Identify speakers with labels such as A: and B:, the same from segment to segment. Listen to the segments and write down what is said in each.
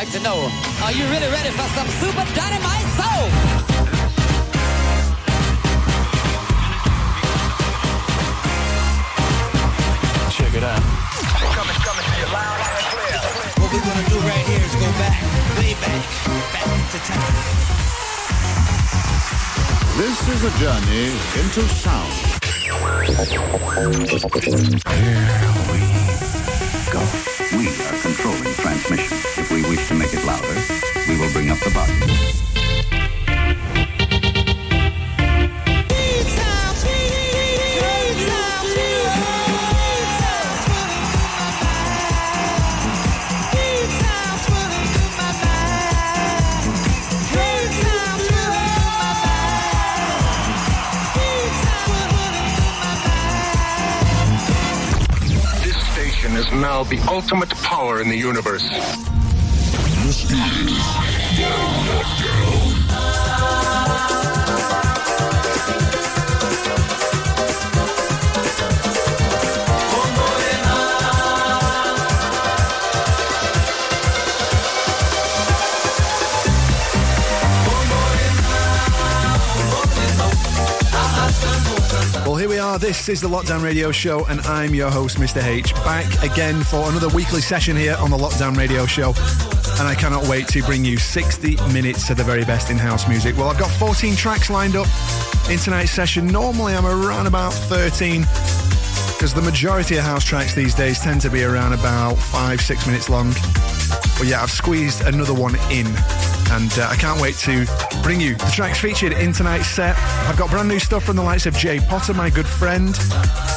A: like to know, are you really ready for some super dynamite soul?
B: Check it out.
C: Coming, coming to you loud and clear.
D: What we're gonna do right here is go back, way back, back to time.
E: This is a journey into sound.
F: Here we Go. We are controlling transmission. We wish to make it louder, we will bring up the volume.
C: This station is now the ultimate power in the universe.
G: This is the Lockdown Radio Show, and I'm your host, Mr. H, back again for another weekly session here on the Lockdown Radio Show. And I cannot wait to bring you 60 minutes of the very best in house music. Well, I've got 14 tracks lined up in tonight's session. Normally, I'm around about 13 because the majority of house tracks these days tend to be around about five, six minutes long. But yeah, I've squeezed another one in, and uh, I can't wait to bring you the tracks featured in tonight's set. I've got brand new stuff from the likes of Jay Potter, my good friend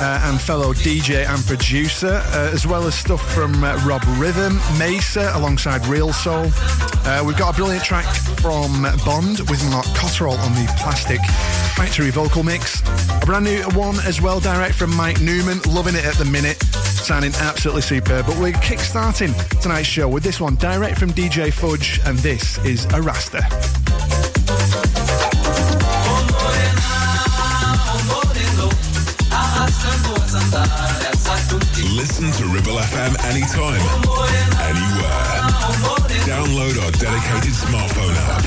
G: uh, and fellow DJ and producer, uh, as well as stuff from uh, Rob Rhythm, Mesa, alongside Real Soul. Uh, we've got a brilliant track from Bond with Mark Cotterell on the Plastic Factory vocal mix. A brand new one as well, direct from Mike Newman, loving it at the minute sounding absolutely superb. But we're kick-starting tonight's show with this one, direct from DJ Fudge, and this is a Rasta.
H: Listen to Ribble FM anytime, anywhere. Download our dedicated smartphone app.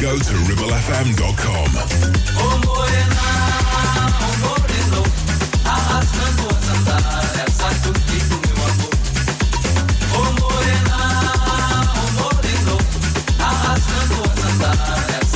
H: Go to ribblefm.com.
I: Ô
J: oh, morena, ô oh, morenão, arrasando a sandália.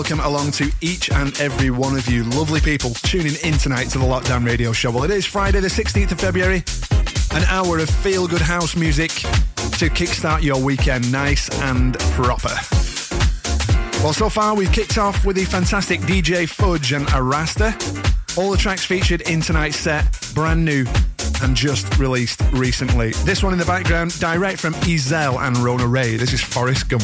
J: Welcome along to each and every one of you lovely people tuning in tonight to the Lockdown Radio Show. Well, it is Friday, the 16th of February, an hour of feel good house music to kickstart your weekend nice and proper. Well, so far we've kicked off with the fantastic DJ Fudge and Arasta. All the tracks featured in tonight's set, brand new and just released recently. This one in the background, direct from Ezel and Rona Ray. This is Forrest Gump.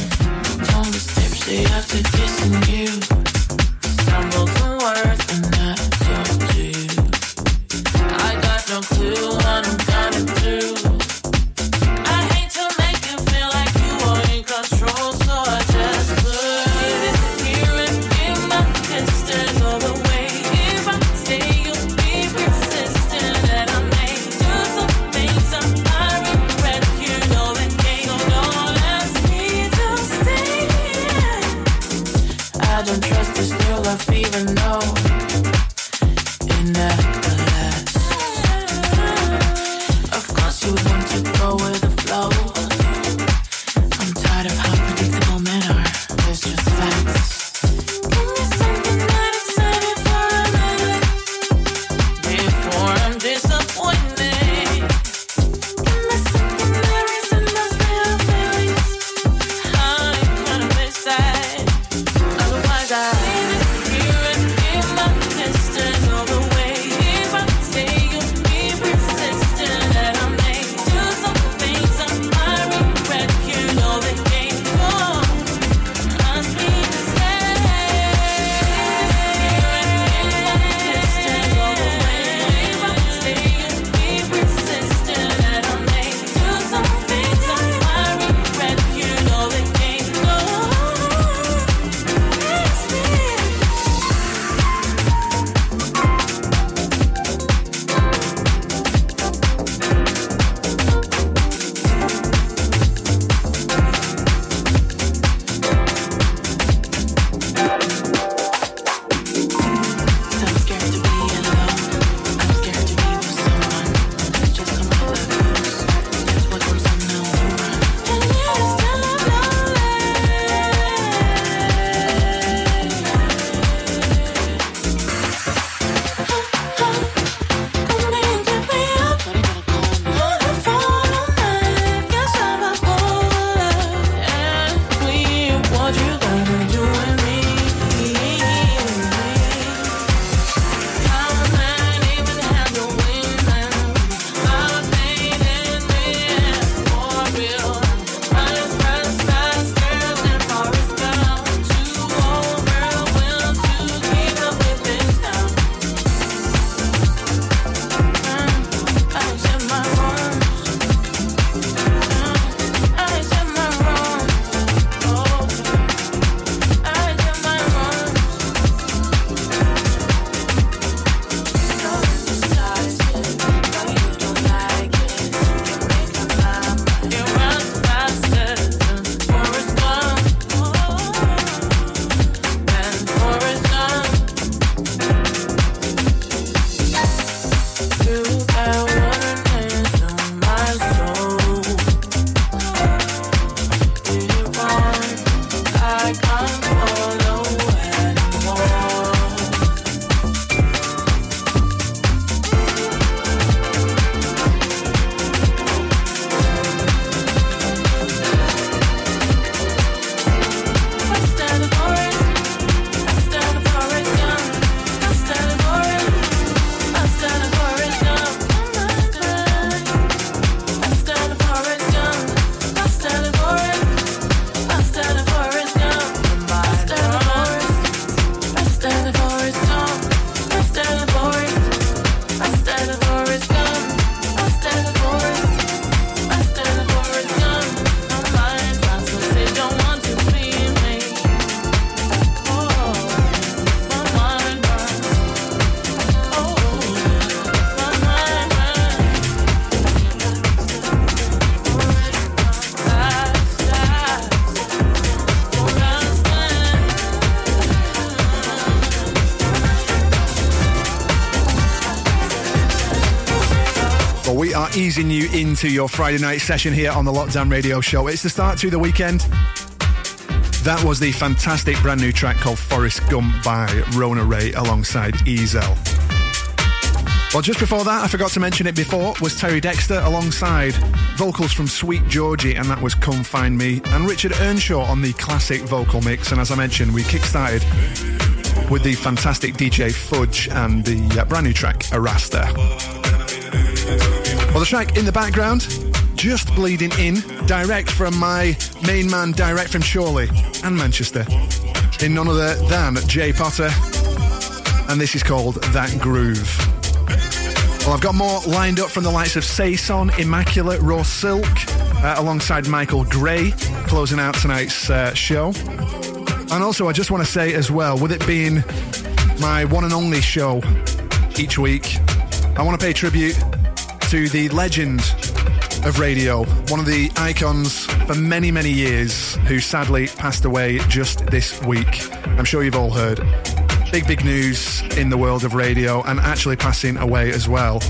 G: Easing you into your Friday night session here on the Lockdown Radio Show. It's the start to the weekend. That was the fantastic brand new track called Forrest Gump by Rona Ray alongside Ezel. Well, just before that, I forgot to mention it before, was Terry Dexter alongside vocals from Sweet Georgie, and that was Come Find Me, and Richard Earnshaw on the classic vocal mix. And as I mentioned, we kick-started with the fantastic DJ Fudge and the uh, brand new track Arasta. Well, the track in the background, just bleeding in, direct from my main man, direct from Chorley and Manchester, in none other than Jay Potter, and this is called That Groove. Well, I've got more lined up from the likes of Saison, Immaculate, Raw Silk, uh, alongside Michael Gray, closing out tonight's uh, show. And also, I just want to say as well, with it being my one and only show each week, I want to pay tribute to the legend of radio, one of the icons for many, many years, who sadly passed away just this week. I'm sure you've all heard big, big news in the world of radio and actually passing away as well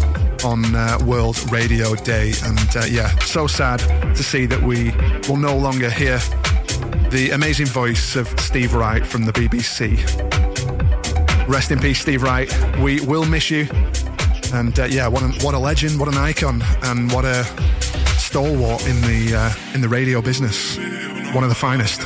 G: on uh, World Radio Day. And uh, yeah, so sad to see that we will no longer hear the amazing voice of Steve Wright from the BBC. Rest in peace, Steve Wright. We will miss you. And uh, yeah, what, what a legend, what an icon, and what a stalwart in the uh, in the radio business. One of the finest.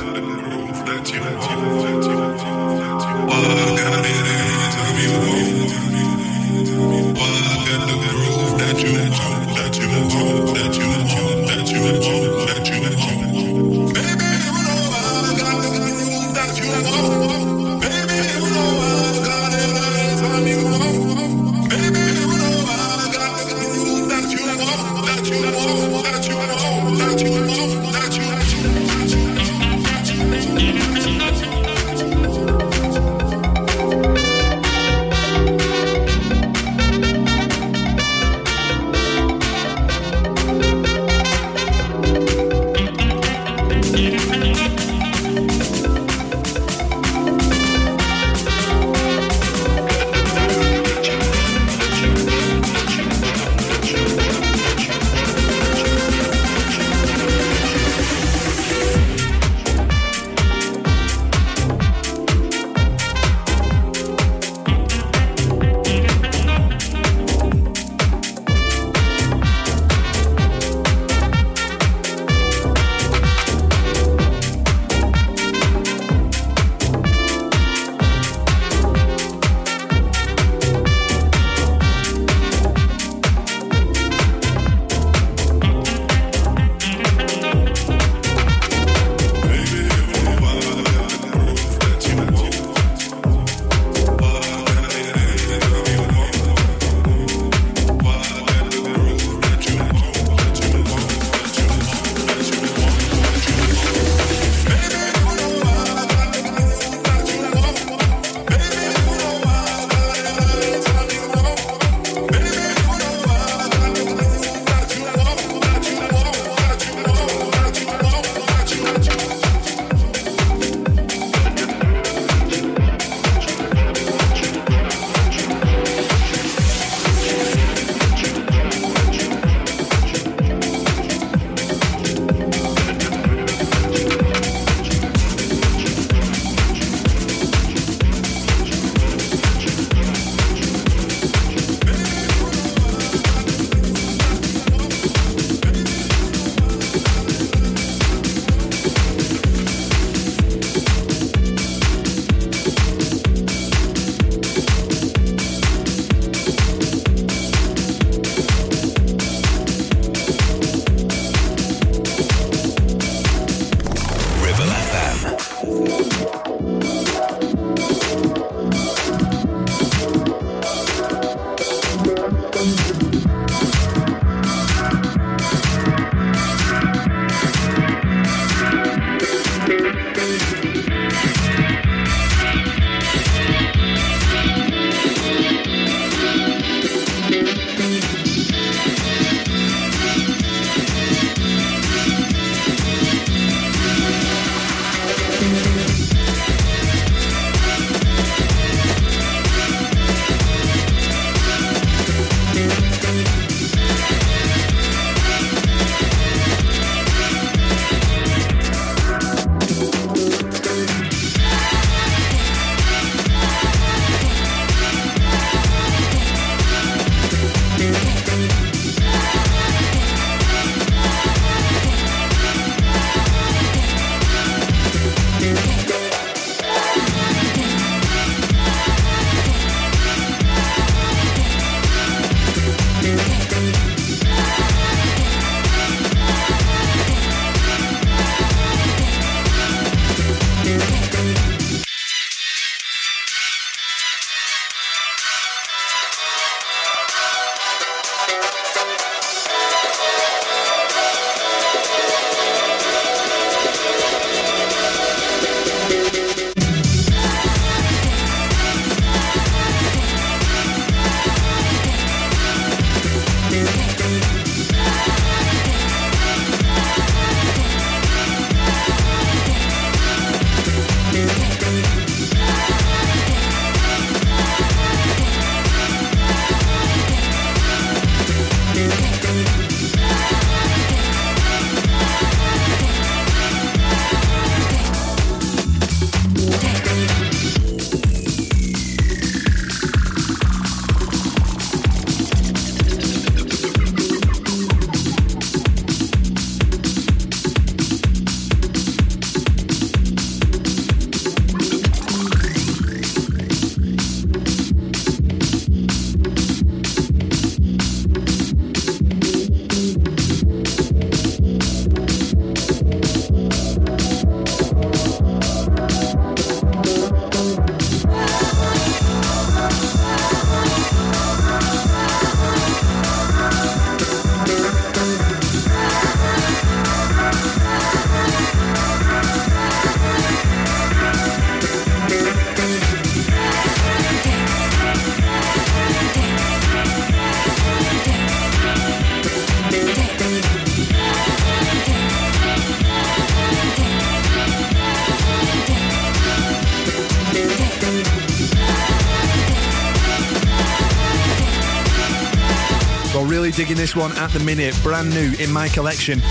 K: This one at the minute. Brand new in my collection.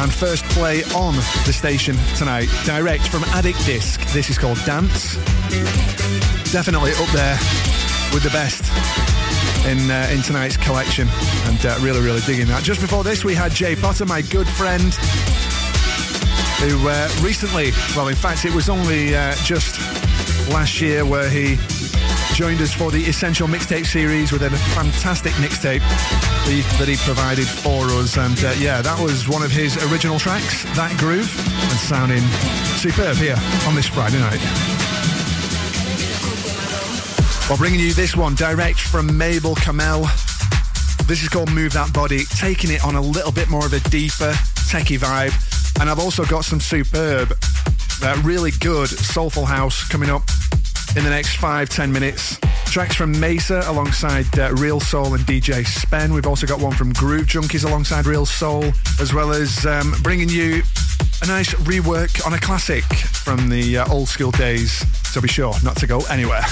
K: And first play on the station tonight, direct from Addict Disc. This is called Dance. Definitely up there with the best in uh, in tonight's collection, and uh, really, really digging that. Just before this, we had Jay Potter, my good friend, who uh, recently, well, in fact, it was only uh, just last year where he joined us for the Essential Mixtape series with a fantastic mixtape that he provided for us. And uh, yeah, that was one of his original tracks, That Groove, and sounding superb here on this Friday night. Well, bringing you this one direct from Mabel Kamel. This is called Move That Body, taking it on a little bit more of a deeper, techie vibe. And I've also got some superb, uh, really good soulful house coming up in the next five, ten minutes. Tracks from Mesa alongside uh, Real Soul and DJ Spen. We've also got one from Groove Junkies alongside Real Soul, as well as um, bringing you a nice rework on a classic from the uh, old school days. So be sure not to go anywhere.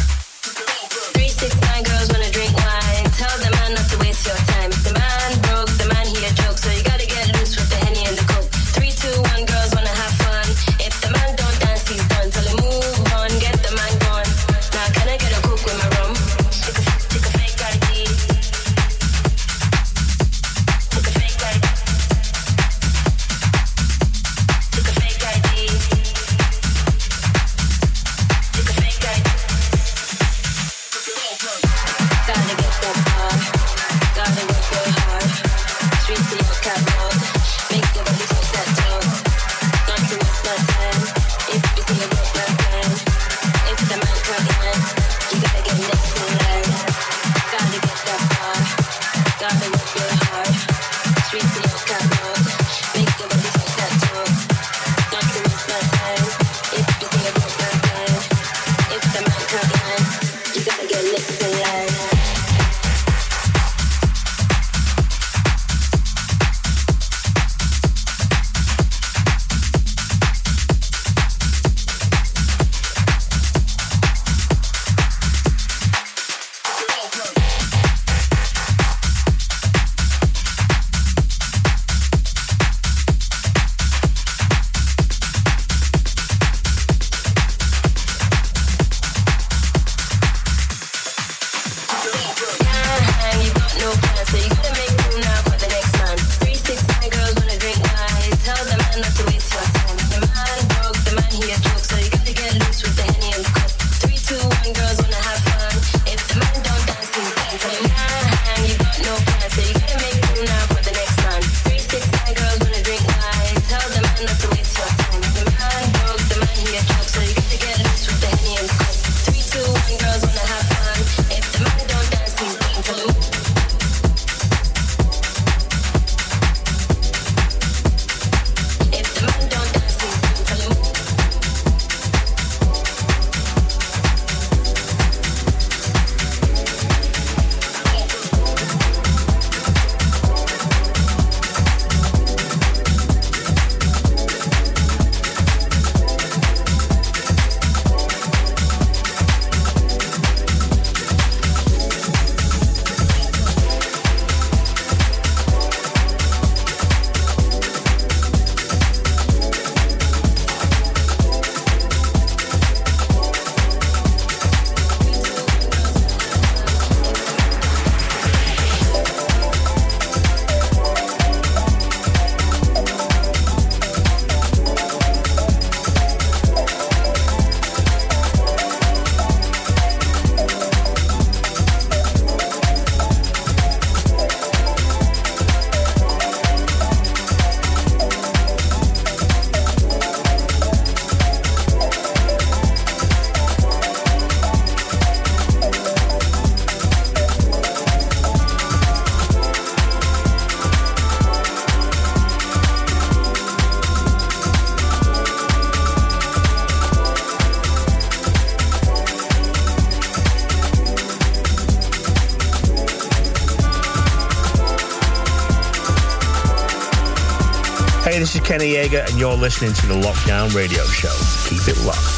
L: Kenny Yeager, and you're listening to the Lockdown Radio Show. Keep it locked.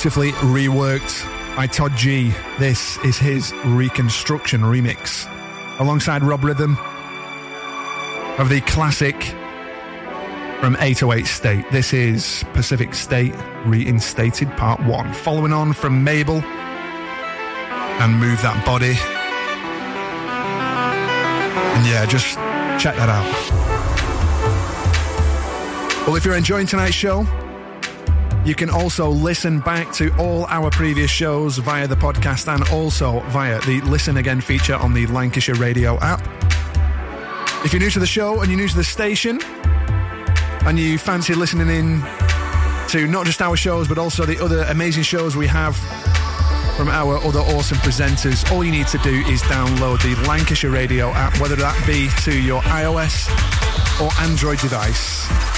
G: Beautifully reworked by Todd G. This is his Reconstruction remix, alongside Rob Rhythm of the classic from 808 State. This is Pacific State Reinstated Part 1. Following on from Mabel and Move That Body. And yeah, just check that out. Well, if you're enjoying tonight's show, you can also listen back to all our previous shows via the podcast and also via the Listen Again feature on the Lancashire Radio app. If you're new to the show and you're new to the station and you fancy listening in to not just our shows but also the other amazing shows we have from our other awesome presenters, all you need to do is download the Lancashire Radio app, whether that be to your iOS or Android device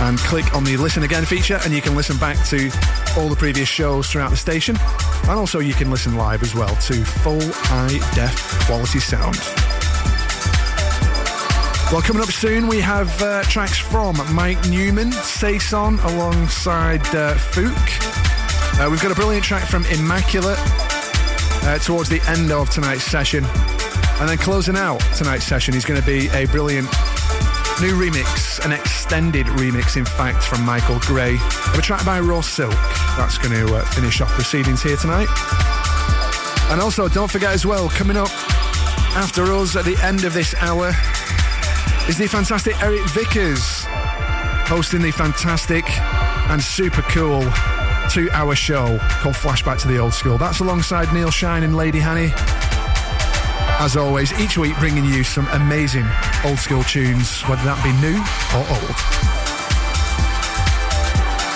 G: and click on the Listen Again feature, and you can listen back to all the previous shows throughout the station. And also, you can listen live as well to full high def quality sound. Well, coming up soon, we have uh, tracks from Mike Newman, Saison, alongside uh, Fouk. Uh, we've got a brilliant track from Immaculate uh, towards the end of tonight's session. And then closing out tonight's session is going to be a brilliant new remix, an extended remix, in fact, from Michael Gray of a track by Raw Silk. That's going to uh, finish off proceedings here tonight. And also, don't forget as well, coming up after us at the end of this hour is the fantastic Eric Vickers hosting the fantastic and super cool two hour show called Flashback to the Old School. That's alongside Neil Shine and Lady Hanny. As always, each week bringing you some amazing old school tunes, whether that be new or old.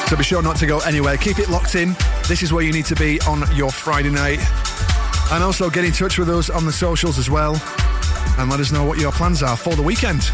G: So be sure not to go anywhere. Keep it locked in. This is where you need to be on your Friday night. And also get in touch with us on the socials as well and let us know what your plans are for the weekend.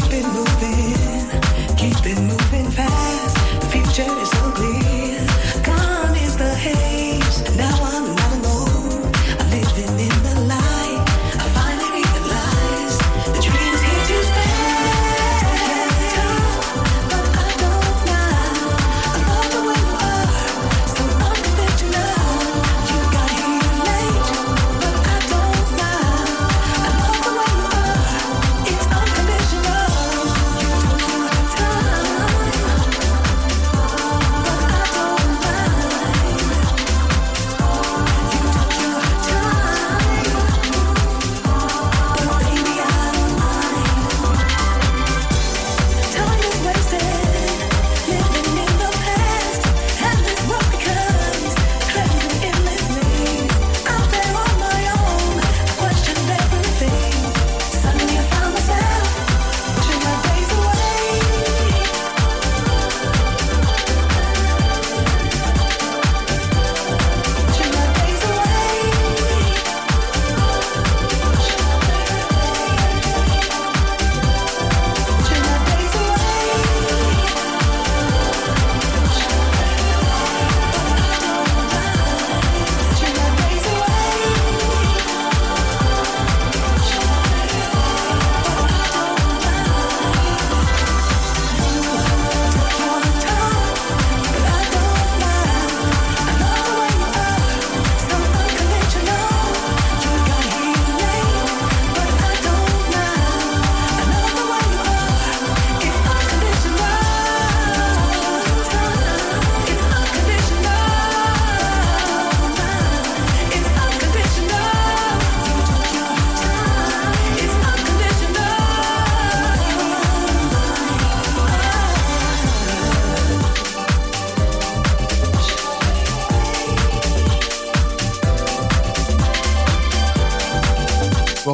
G: keep it moving, keep it moving.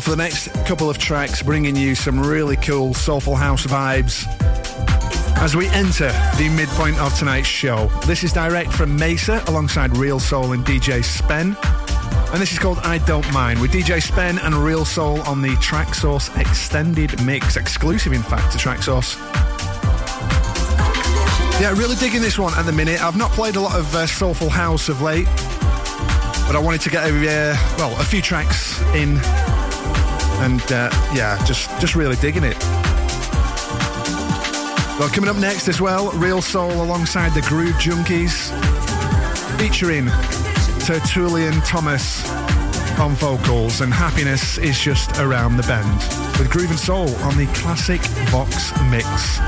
G: For the next couple of tracks, bringing you some really cool soulful house vibes as we enter the midpoint of tonight's show. This is direct from Mesa alongside Real Soul and DJ Spen. And this is called I Don't Mind with DJ Spen and Real Soul on the Traxsource extended mix, exclusive in fact to Traxsource. Yeah, really digging this one at the minute. I've not played a lot of uh, soulful house of late, but I wanted to get a uh, well a few tracks in, and uh, yeah, just just really digging it. Well, coming up next as well, Real Soul alongside the Groove Junkies, featuring Tertullian Thomas on vocals, and Happiness is just around the bend with Groove and Soul on the classic Vox mix.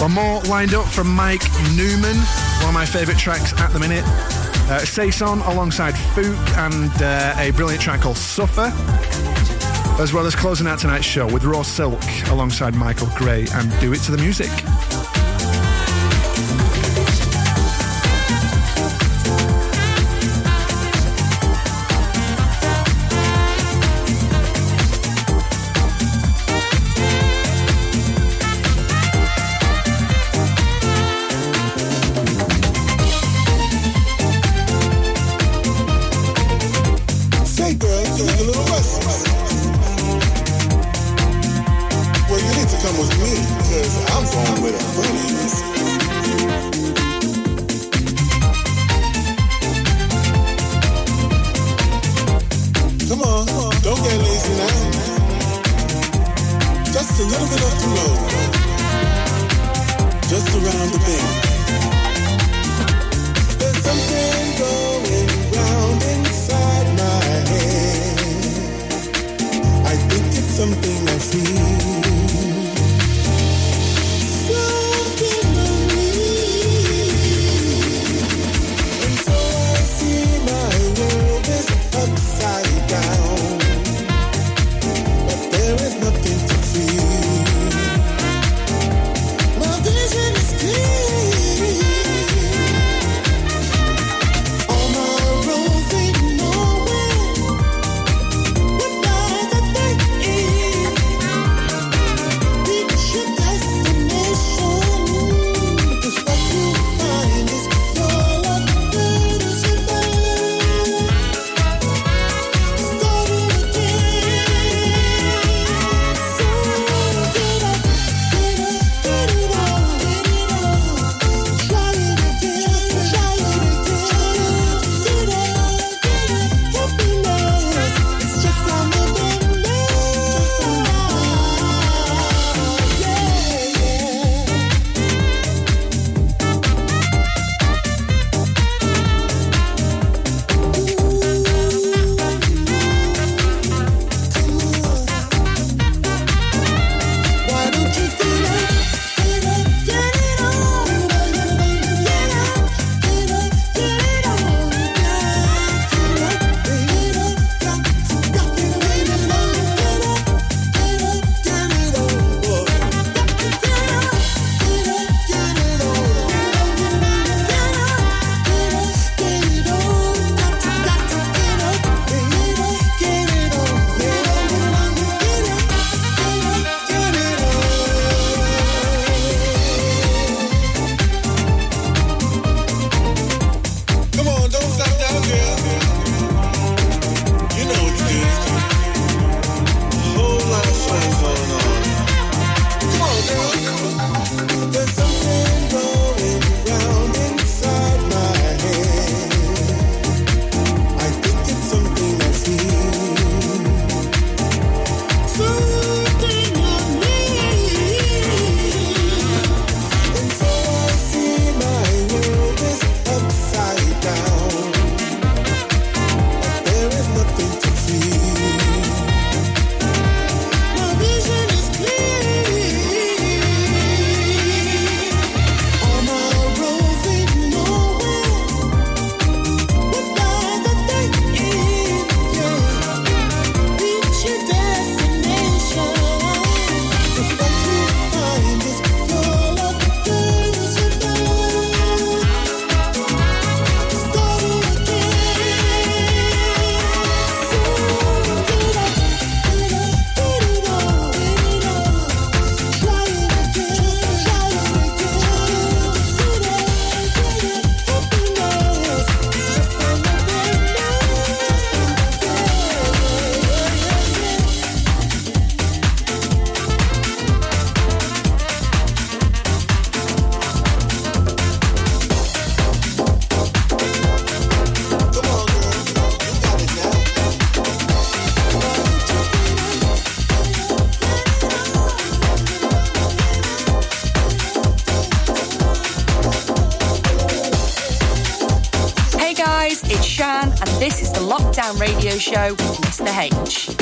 G: One more lined up from Mike Newman, one of my favourite tracks at the minute. Uh, Saison alongside Fouk and uh, a brilliant track called Suffer, as well as closing out tonight's show with Raw Silk alongside Michael Gray and Do It to the Music.
M: Come with me, because I'm going buddy. Come on, don't get lazy now. Just a little bit up the road. Just around the bend.
N: With H.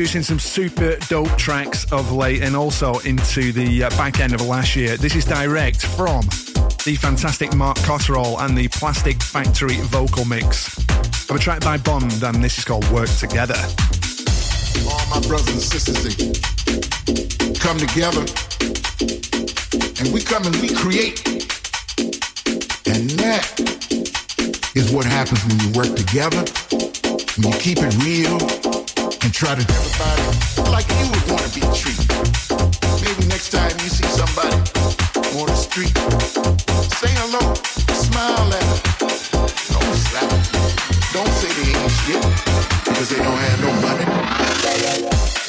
G: Producing some super dope tracks of late and also into the uh, back end of last year. This is direct from the fantastic Mark Cotterall and the Plastic Factory vocal mix of a track by Bond, and this is called Work Together.
O: all my brothers and sisters come together and we come and we create and that is what happens when you work together when you keep it real and try to everybody like you would want to be treated. Maybe next time you see somebody on the street say hello smile at them don't slap them don't say they ain't shit because they don't have no money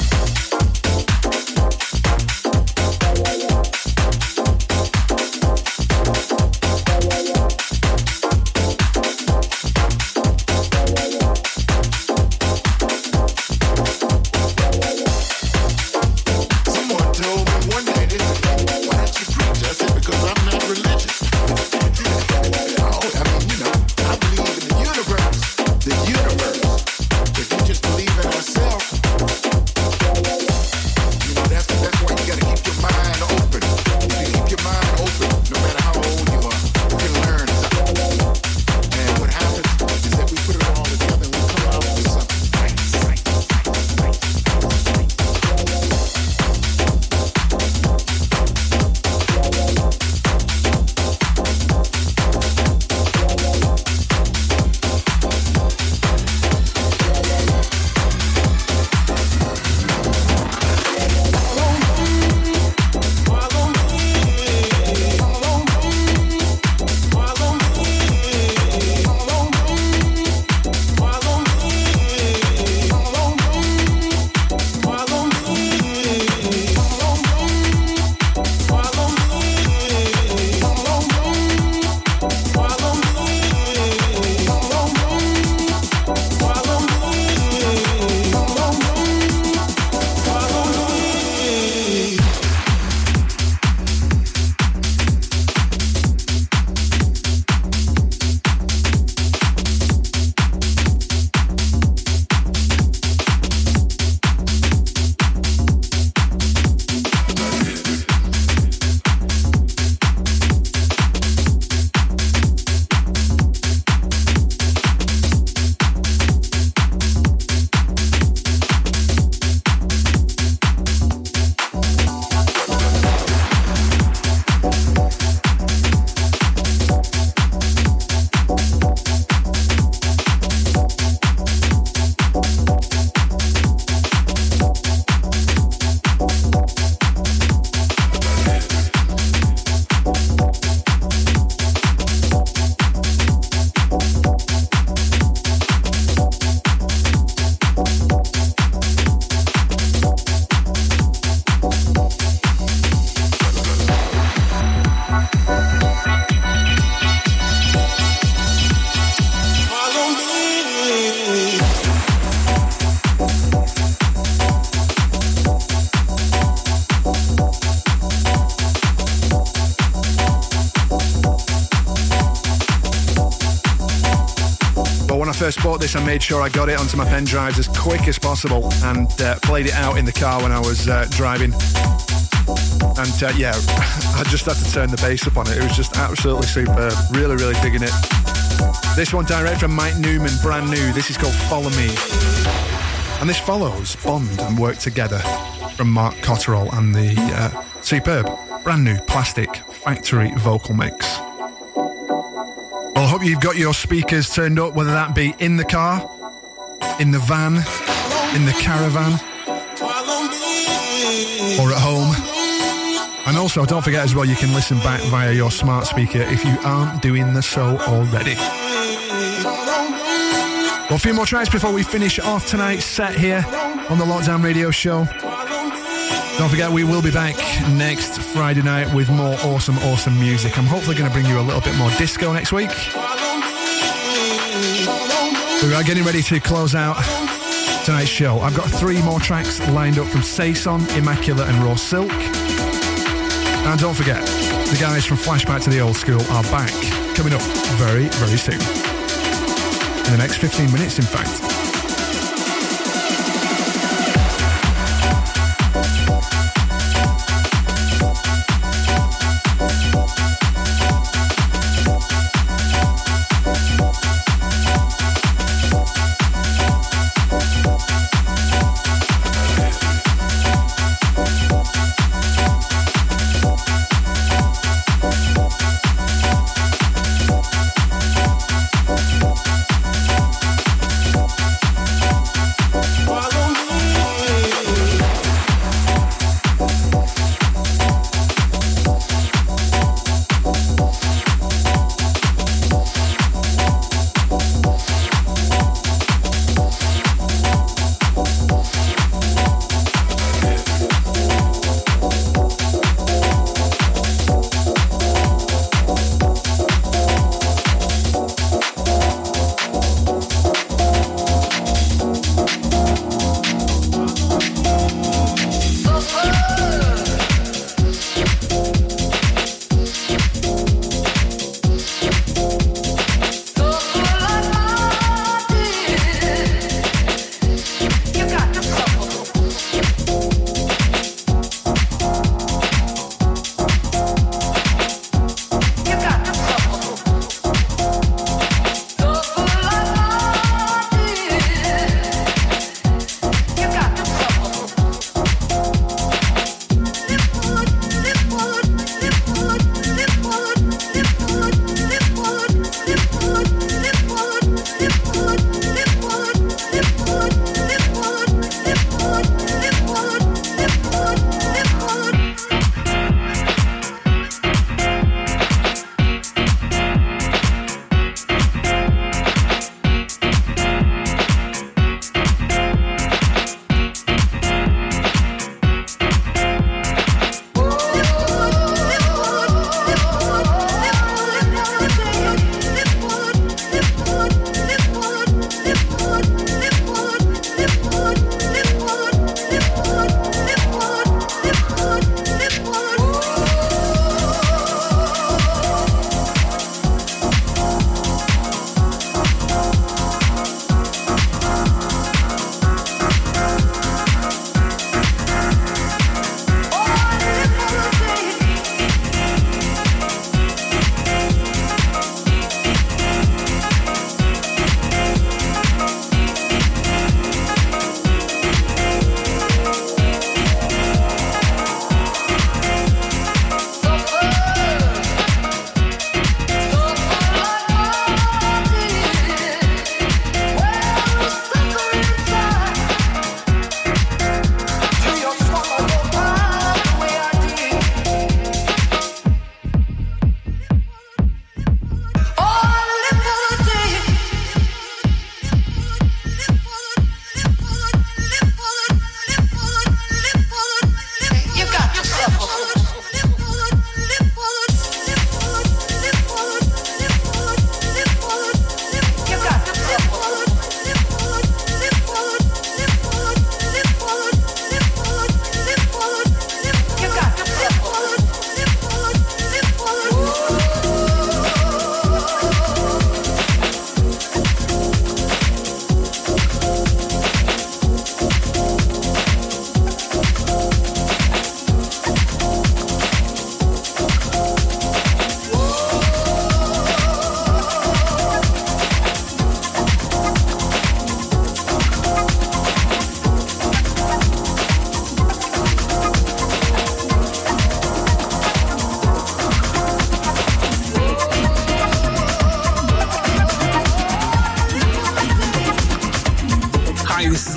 G: first bought this, I made sure I got it onto my pen drives as quick as possible and uh, played it out in the car when I was uh, driving. And uh, yeah, I just had to turn the bass up on it. It was just absolutely superb. Really, really digging it. This one direct from Mike Newman, brand new. This is called Follow Me. And this follows Bond and Work Together from Mark Cotterell and the uh, superb, brand new plastic factory vocal mix. Well, I hope you've got your speakers turned up, whether that be in the car, in the van, in the caravan, or at home. And also, don't forget as well, you can listen back via your smart speaker if you aren't doing the so already. Well, a few more tracks before we finish off tonight's set here on the Lockdown Radio Show. Don't forget, we will be back next Friday night with more awesome, awesome music. I'm hopefully going to bring you a little bit more disco next week. We are getting ready to close out tonight's show. I've got three more tracks lined up from Saison, Immaculate, and Raw Silk. And don't forget, the guys from Flashback to the Old School are back, coming up very, very soon. In the next 15 minutes, in fact.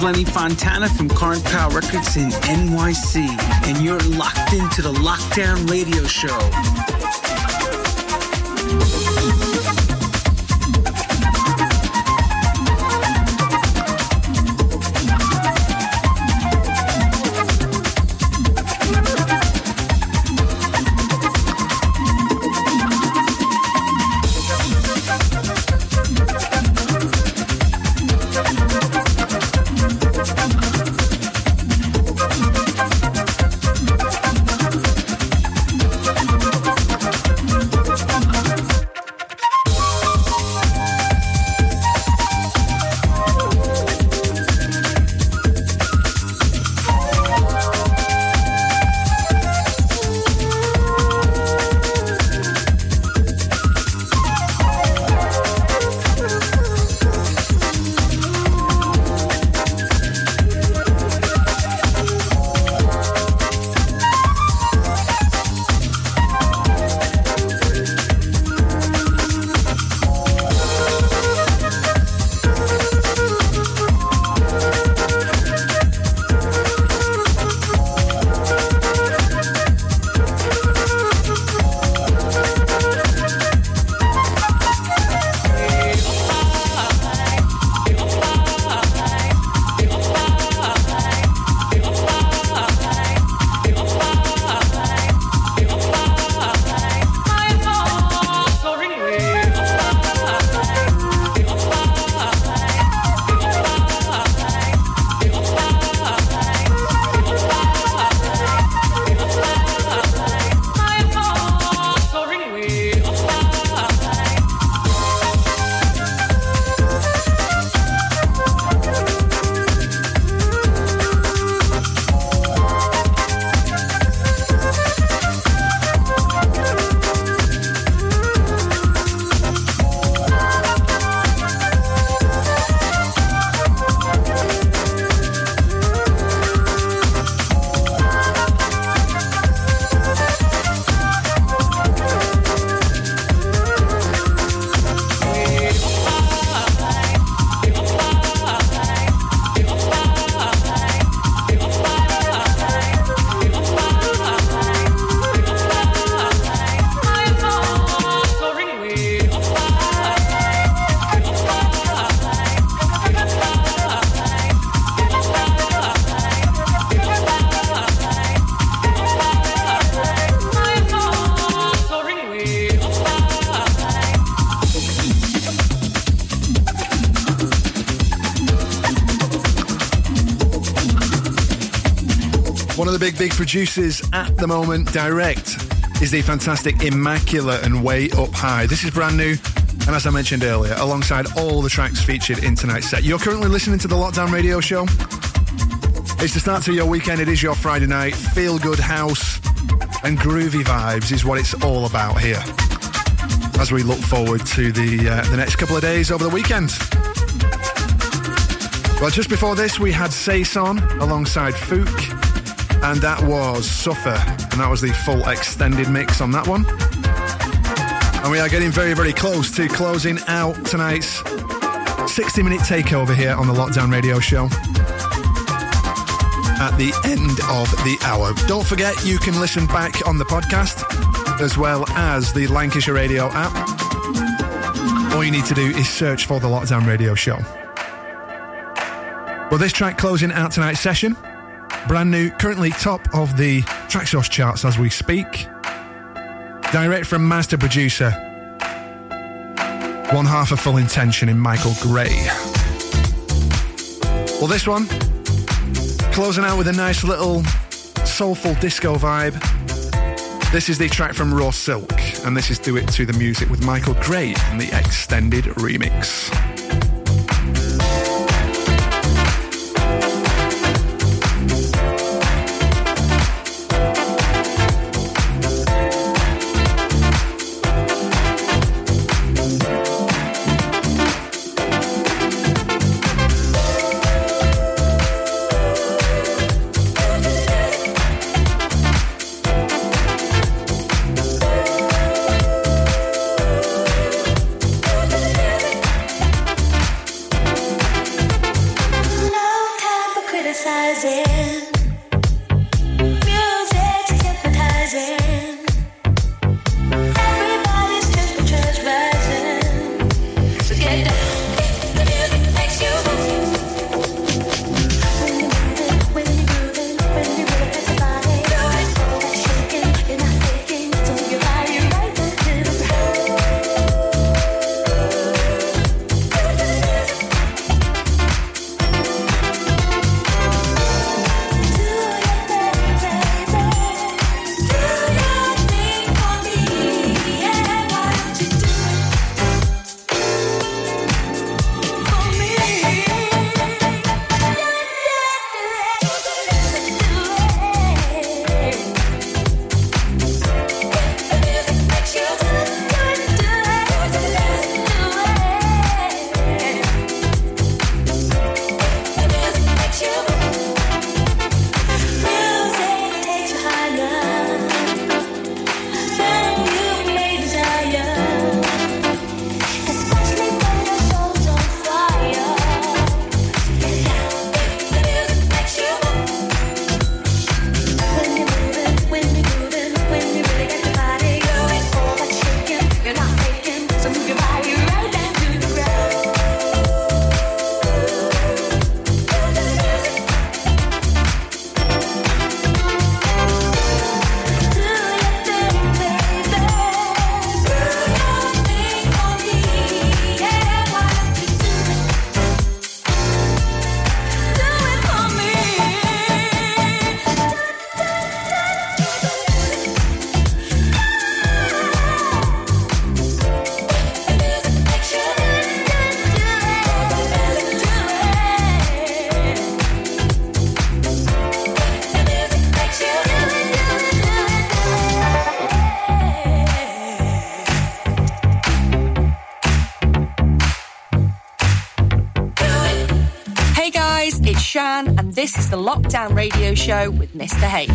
P: Lenny Fontana from Current Power Records in NYC, and you're locked into the Lockdown Radio Show.
G: Producers at the moment, direct, is the fantastic Immaculate and Way Up High. This is brand new, and as I mentioned earlier, alongside all the tracks featured in tonight's set. You're currently listening to the Lockdown Radio Show. It's the start to your weekend, it is your Friday night. Feel good house and groovy vibes is what it's all about here. As we look forward to the, uh, the next couple of days over the weekend. Well, just before this, we had Saison alongside Fouk, and that was Suffer, and that was the full extended mix on that one. And we are getting very, very close to closing out tonight's 60 minute takeover here on the Lockdown Radio Show. At the end of the hour. Don't forget, you can listen back on the podcast as well as the Lancashire Radio app. All you need to do is search for the Lockdown Radio Show. Well, this track closing out tonight's session, brand new, currently top of the Traxsource charts as we speak. Direct from master producer, one half of Full Intention in Michael Gray. Well, this one, closing out with a nice little soulful disco vibe. This is the track from Raw Silk, and this is Do It to the Music with Michael Gray and the extended remix.
J: Lockdown Radio Show with Mr. H.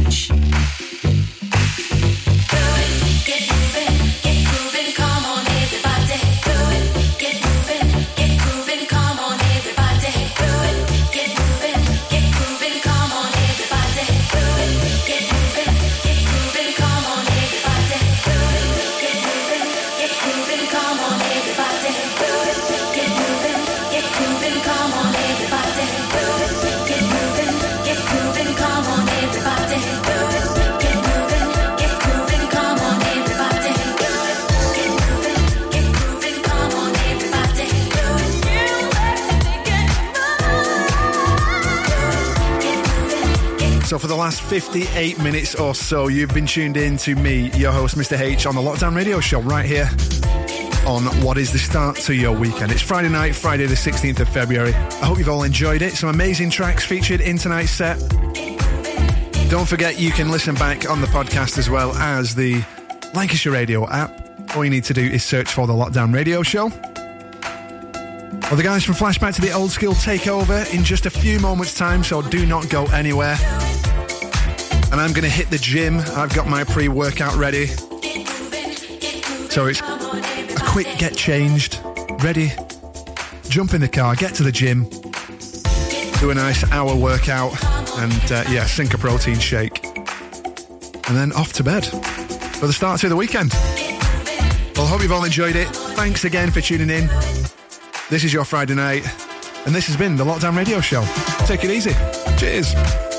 G: last 58 minutes or so, you've been tuned in to me, your host, Mr. H, on the Lockdown Radio Show right here on what is the start to your weekend. It's Friday night, Friday, the 16th of February. I hope you've all enjoyed it. Some amazing tracks featured in tonight's set. Don't forget, you can listen back on the podcast as well as the Lancashire Radio app. All you need to do is search for the Lockdown Radio Show. Well, the guys from Flashback to the Old School take over in just a few moments' time, so do not go anywhere. And I'm going to hit the gym. I've got my pre workout ready. So it's a quick get changed, ready, jump in the car, get to the gym, do a nice hour workout, and uh, yeah, sink a protein shake. And then off to bed for the start to the weekend. Well, hope you've all enjoyed it. Thanks again for tuning in. This is your Friday night, and this has been the Lockdown Radio Show. Take it easy. Cheers.